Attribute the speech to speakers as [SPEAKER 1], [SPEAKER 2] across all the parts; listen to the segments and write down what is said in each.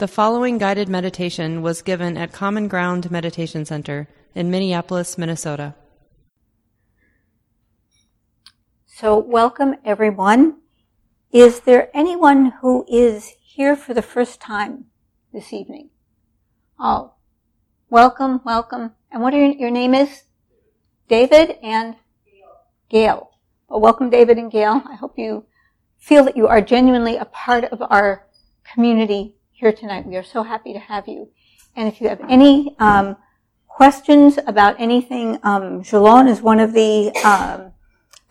[SPEAKER 1] The following guided meditation was given at Common Ground Meditation Center in Minneapolis, Minnesota.
[SPEAKER 2] So, welcome everyone. Is there anyone who is here for the first time this evening? Oh, welcome, welcome. And what your, your name is? David and Gail. Well, welcome, David and Gail. I hope you feel that you are genuinely a part of our community here tonight. We are so happy to have you. And if you have any um, questions about anything, um, Jalon is one of the um,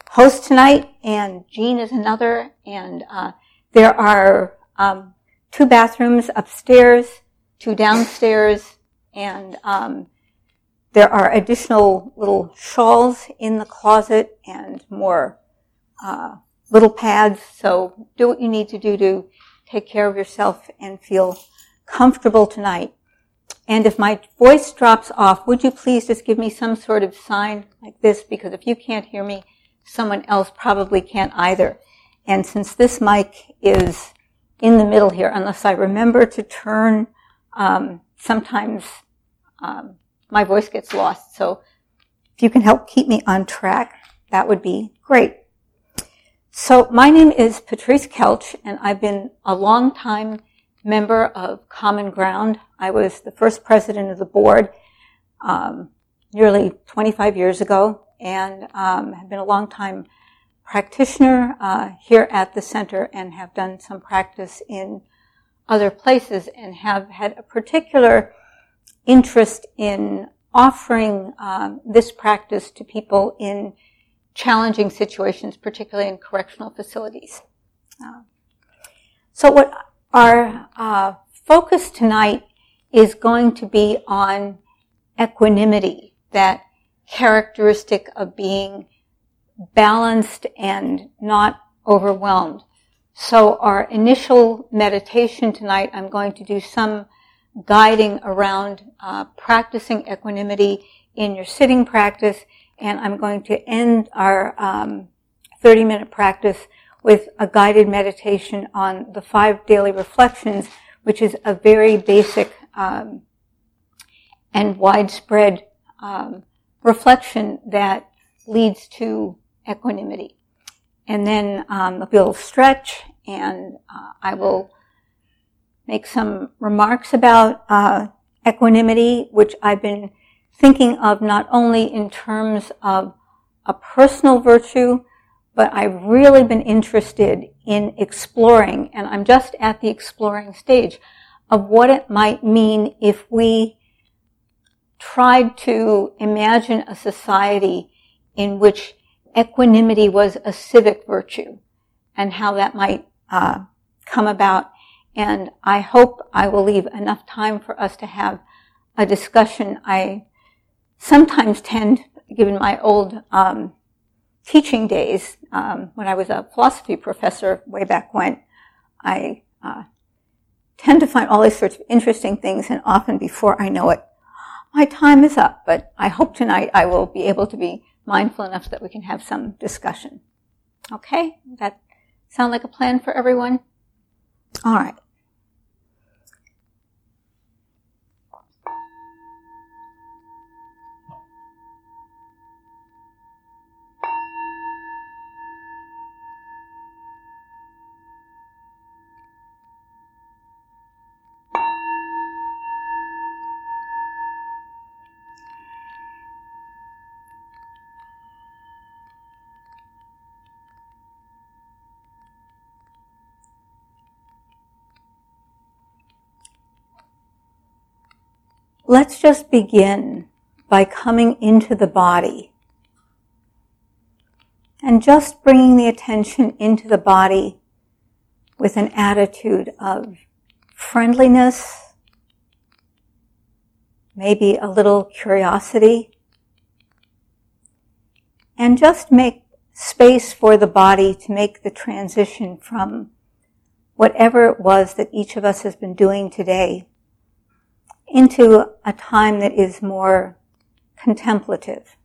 [SPEAKER 2] hosts tonight, and Jean is another. And uh, there are um, two bathrooms upstairs, two downstairs, and um, there are additional little shawls in the closet and more uh, little pads. So do what you need to do to take care of yourself and feel comfortable tonight. And if my voice drops off, would you please just give me some sort of sign like this? Because if you can't hear me, someone else probably can't either. And since this mic is in the middle here, unless I remember to turn, um, sometimes um, my voice gets lost. So if you can help keep me on track, that would be great. So my name is Patrice Koelsch, and I've been a long time member of Common Ground. I was the first president of the board um, nearly 25 years ago, and um, have been a long time practitioner uh, here at the center, and have done some practice in other places, and have had a particular interest in offering um, this practice to people in challenging situations, particularly in correctional facilities. So what our uh, focus tonight is going to be on equanimity, that characteristic of being balanced and not overwhelmed. So our initial meditation tonight, I'm going to do some guiding around uh, practicing equanimity in your sitting practice and I'm going to end our um, 30 minute practice with a guided meditation on the five daily reflections, which is a very basic um, and widespread um, reflection that leads to equanimity. And then um, a little stretch, and uh, I will make some remarks about uh, equanimity, which I've been thinking of not only in terms of a personal virtue, but I've really been interested in exploring, and I'm just at the exploring stage of what it might mean if we tried to imagine a society in which equanimity was a civic virtue and how that might uh, come about. And I hope I will leave enough time for us to have a discussion. I sometimes tend, given my old um, teaching days, um, when I was a philosophy professor way back when, I uh, tend to find all these sorts of interesting things, and often before I know it, my time is up. But I hope tonight I will be able to be mindful enough that we can have some discussion. Okay, that sound like a plan for everyone? All right. Let's just begin by coming into the body and just bringing the attention into the body with an attitude of friendliness, maybe a little curiosity, and just make space for the body to make the transition from whatever it was that each of us has been doing today into a time that is more contemplative.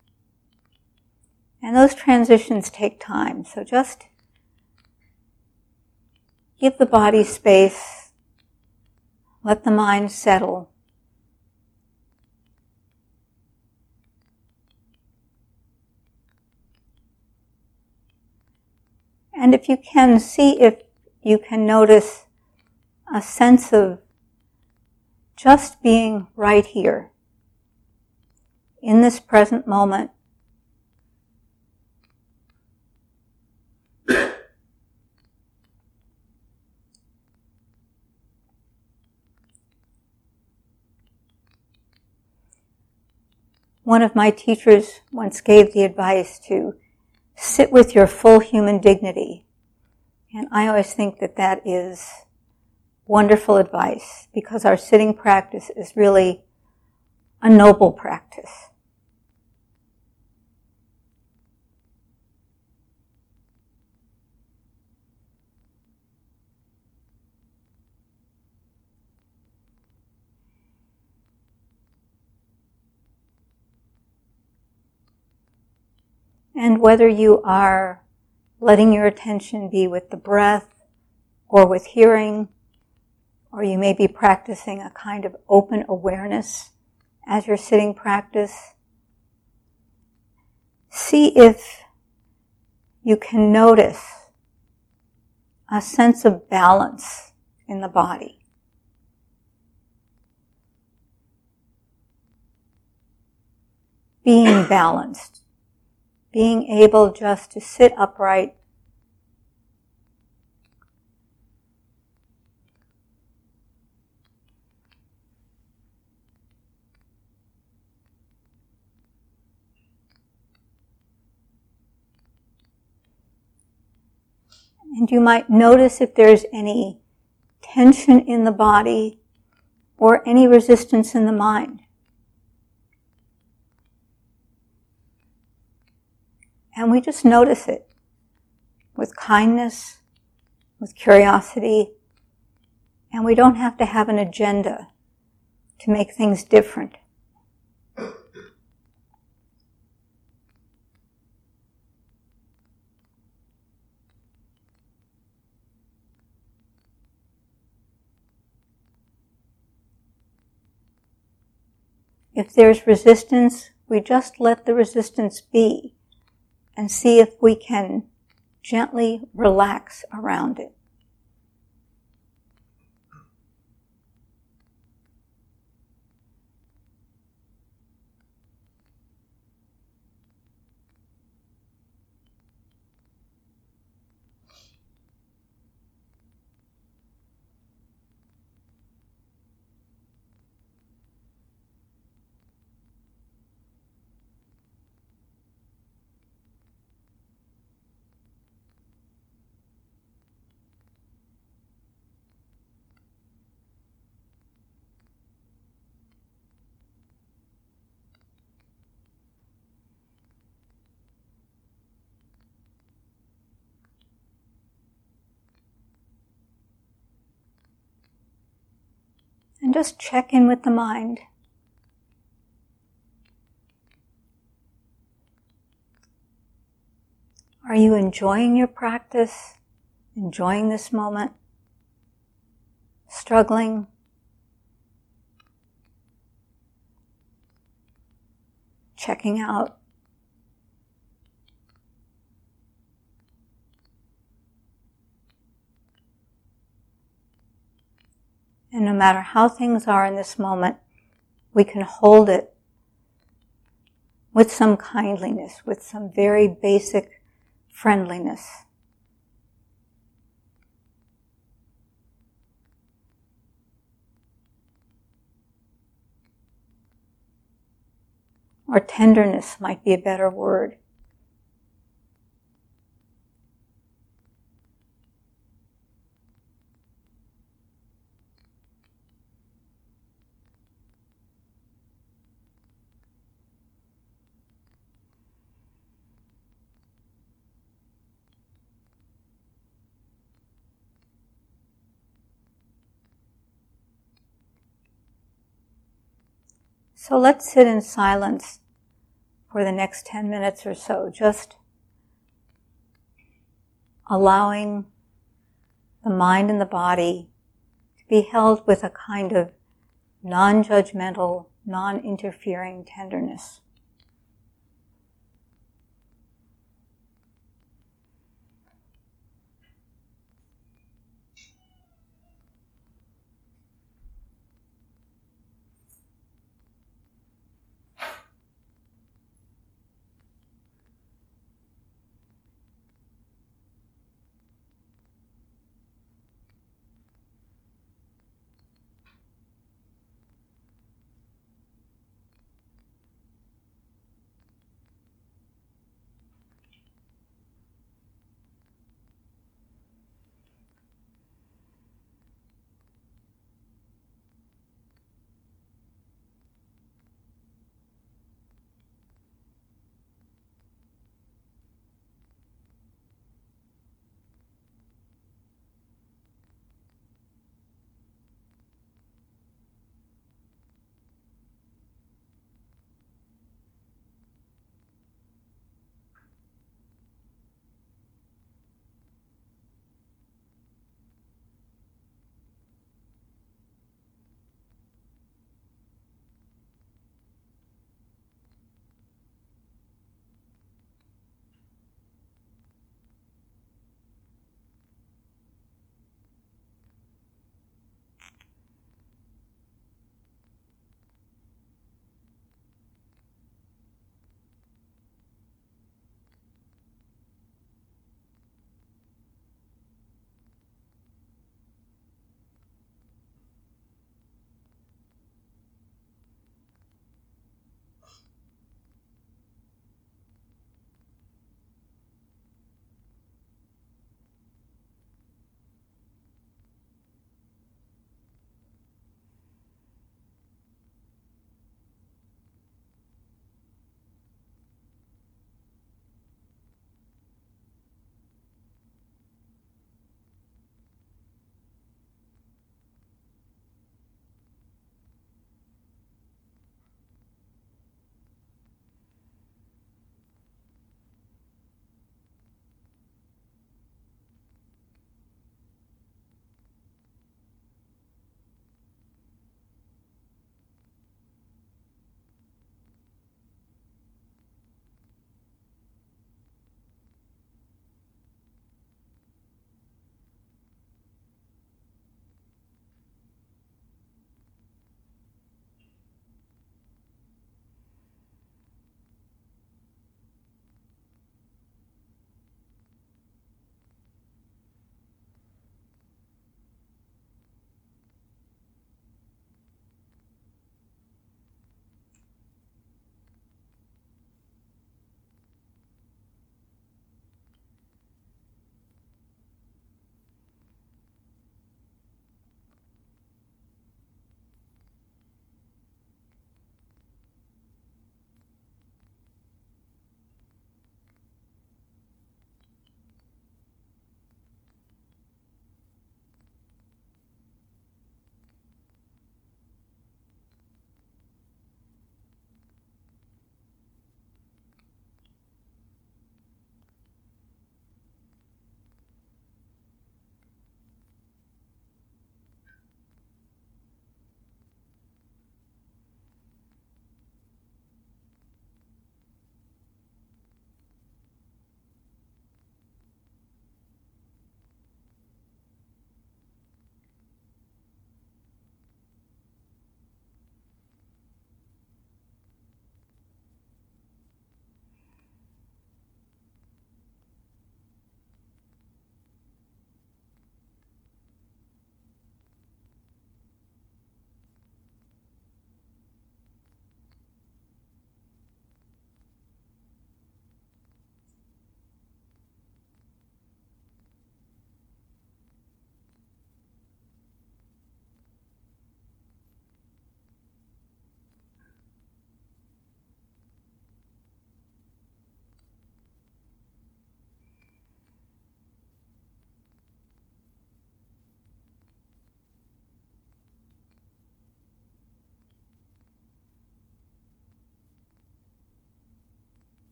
[SPEAKER 2] And those transitions take time. So just give the body space. Let the mind settle. And if you can, see if you can notice a sense of just being right here in this present moment. One of my teachers once gave the advice to sit with your full human dignity. And I always think that that is wonderful advice because our sitting practice is really a noble practice. And whether you are letting your attention be with the breath or with hearing, or you may be practicing a kind of open awareness as you're sitting practice. See if you can notice a sense of balance in the body. Being balanced being able just to sit upright And you might notice if there's any tension in the body or any resistance in the mind. And we just notice it with kindness, with curiosity, and we don't have to have an agenda to make things different. If there's resistance, we just let the resistance be and see if we can gently relax around it. Just check in with the mind. Are you enjoying your practice? Enjoying this moment? Struggling? Checking out And no matter how things are in this moment, we can hold it with some kindliness, with some very basic friendliness. Or tenderness might be a better word. So let's sit in silence for the next 10 minutes or so, just allowing the mind and the body to be held with a kind of non-judgmental, non-interfering tenderness.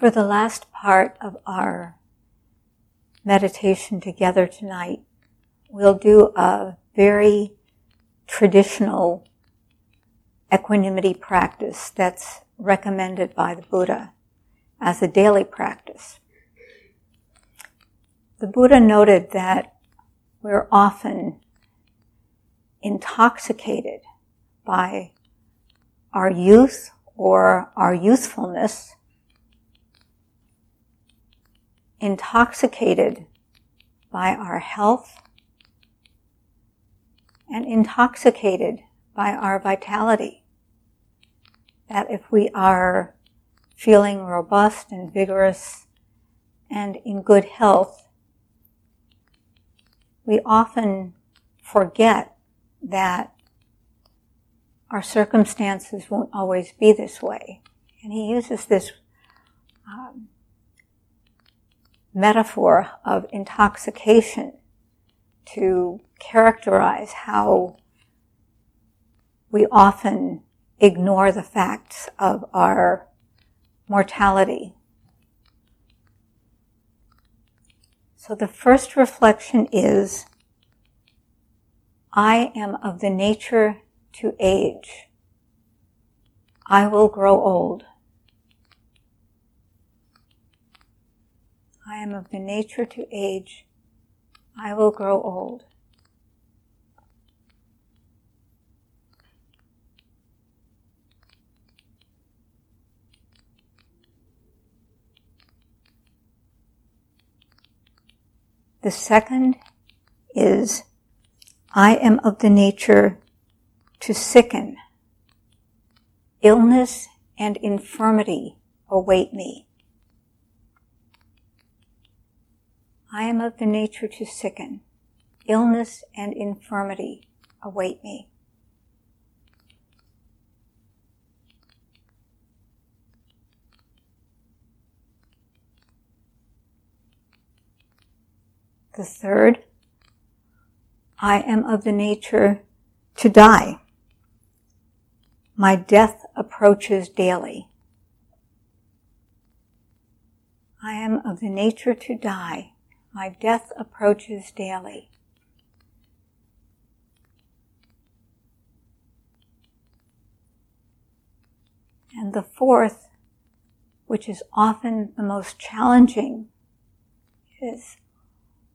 [SPEAKER 2] For the last part of our meditation together tonight, we'll do a very traditional equanimity practice that's recommended by the Buddha as a daily practice. The Buddha noted that we're often intoxicated by our youth or our youthfulness, intoxicated by our health, and intoxicated by our vitality. That if we are feeling robust and vigorous and in good health, we often forget that our circumstances won't always be this way. And he uses this um, metaphor of intoxication to characterize how we often ignore the facts of our mortality. So the first reflection is, I am of the nature to age. I will grow old. I am of the nature to age. I will grow old. The second is, I am of the nature to sicken. Illness and infirmity await me. I am of the nature to sicken. Illness and infirmity await me. The third, I am of the nature to die. My death approaches daily. I am of the nature to die. My death approaches daily. And the fourth, which is often the most challenging, is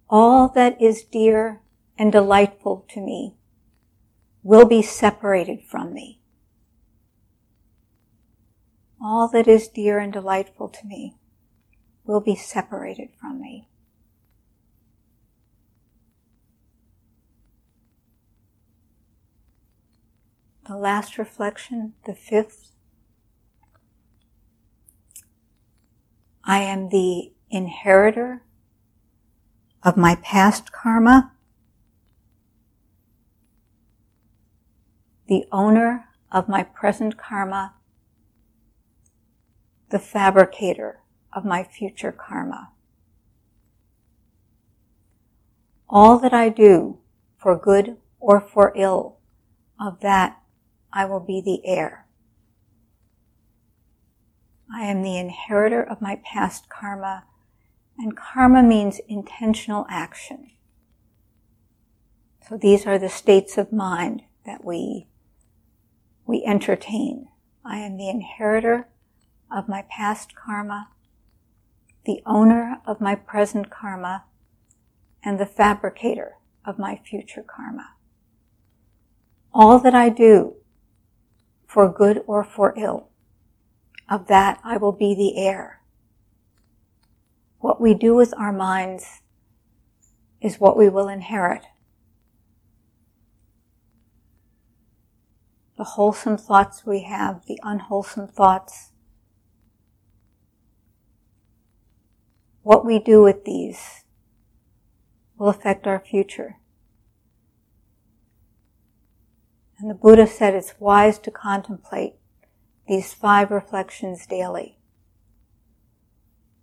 [SPEAKER 2] all that is dear and delightful to me will be separated from me. All that is dear and delightful to me will be separated from me. The last reflection, the fifth. I am the inheritor of my past karma, the owner of my present karma, the fabricator of my future karma. All that I do, for good or for ill, of that I will be the heir. I am the inheritor of my past karma and karma means intentional action. So these are the states of mind that we, we entertain. I am the inheritor of my past karma, the owner of my present karma, and the fabricator of my future karma. All that I do, for good or for ill, of that I will be the heir. What we do with our minds is what we will inherit. The wholesome thoughts we have, the unwholesome thoughts. What we do with these will affect our future. And the Buddha said it's wise to contemplate these five reflections daily.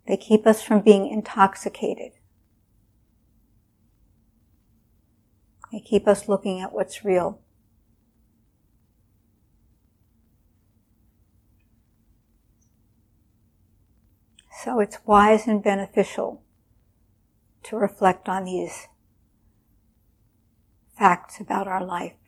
[SPEAKER 2] They keep us from being intoxicated. They keep us looking at what's real. So it's wise and beneficial to reflect on these facts about our life.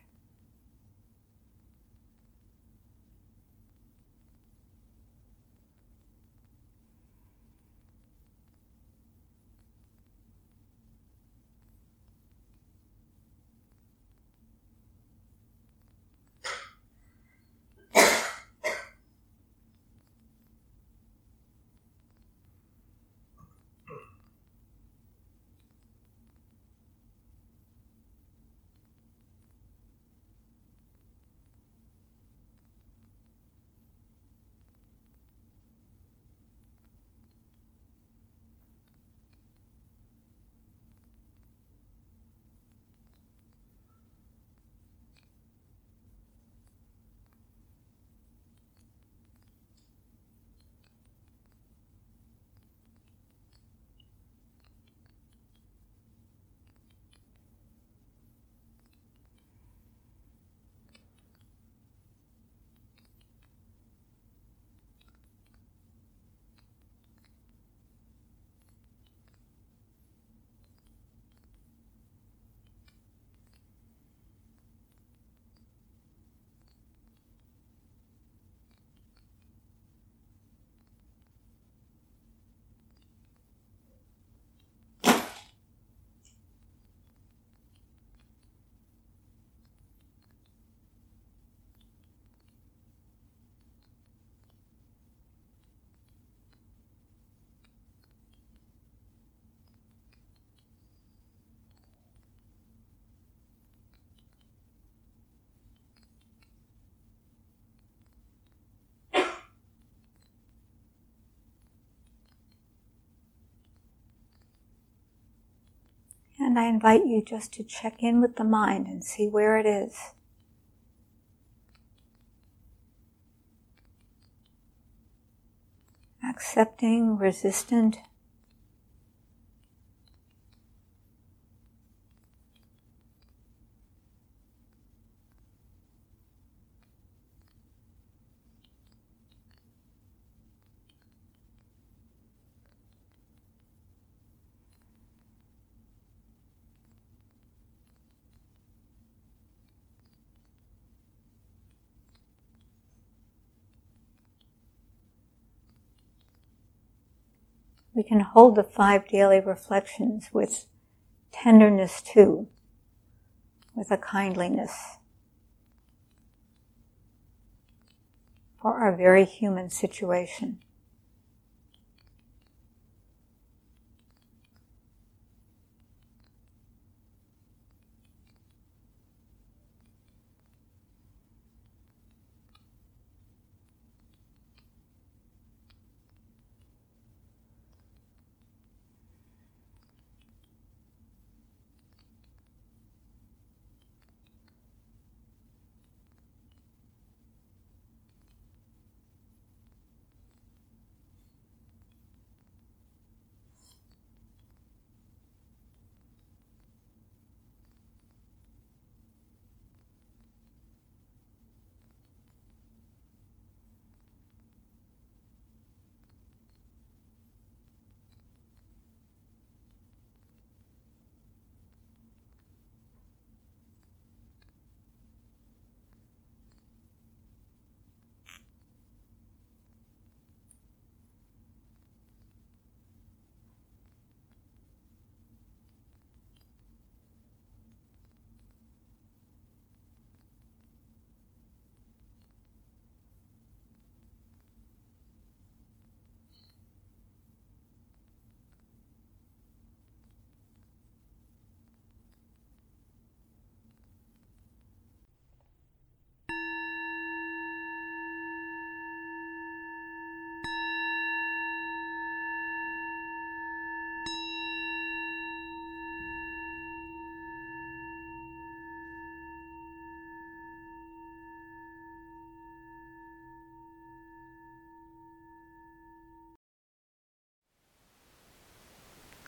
[SPEAKER 2] And I invite you just to check in with the mind and see where it is. Accepting, resistant, we can hold the five daily reflections with tenderness too, with a kindliness for our very human situation.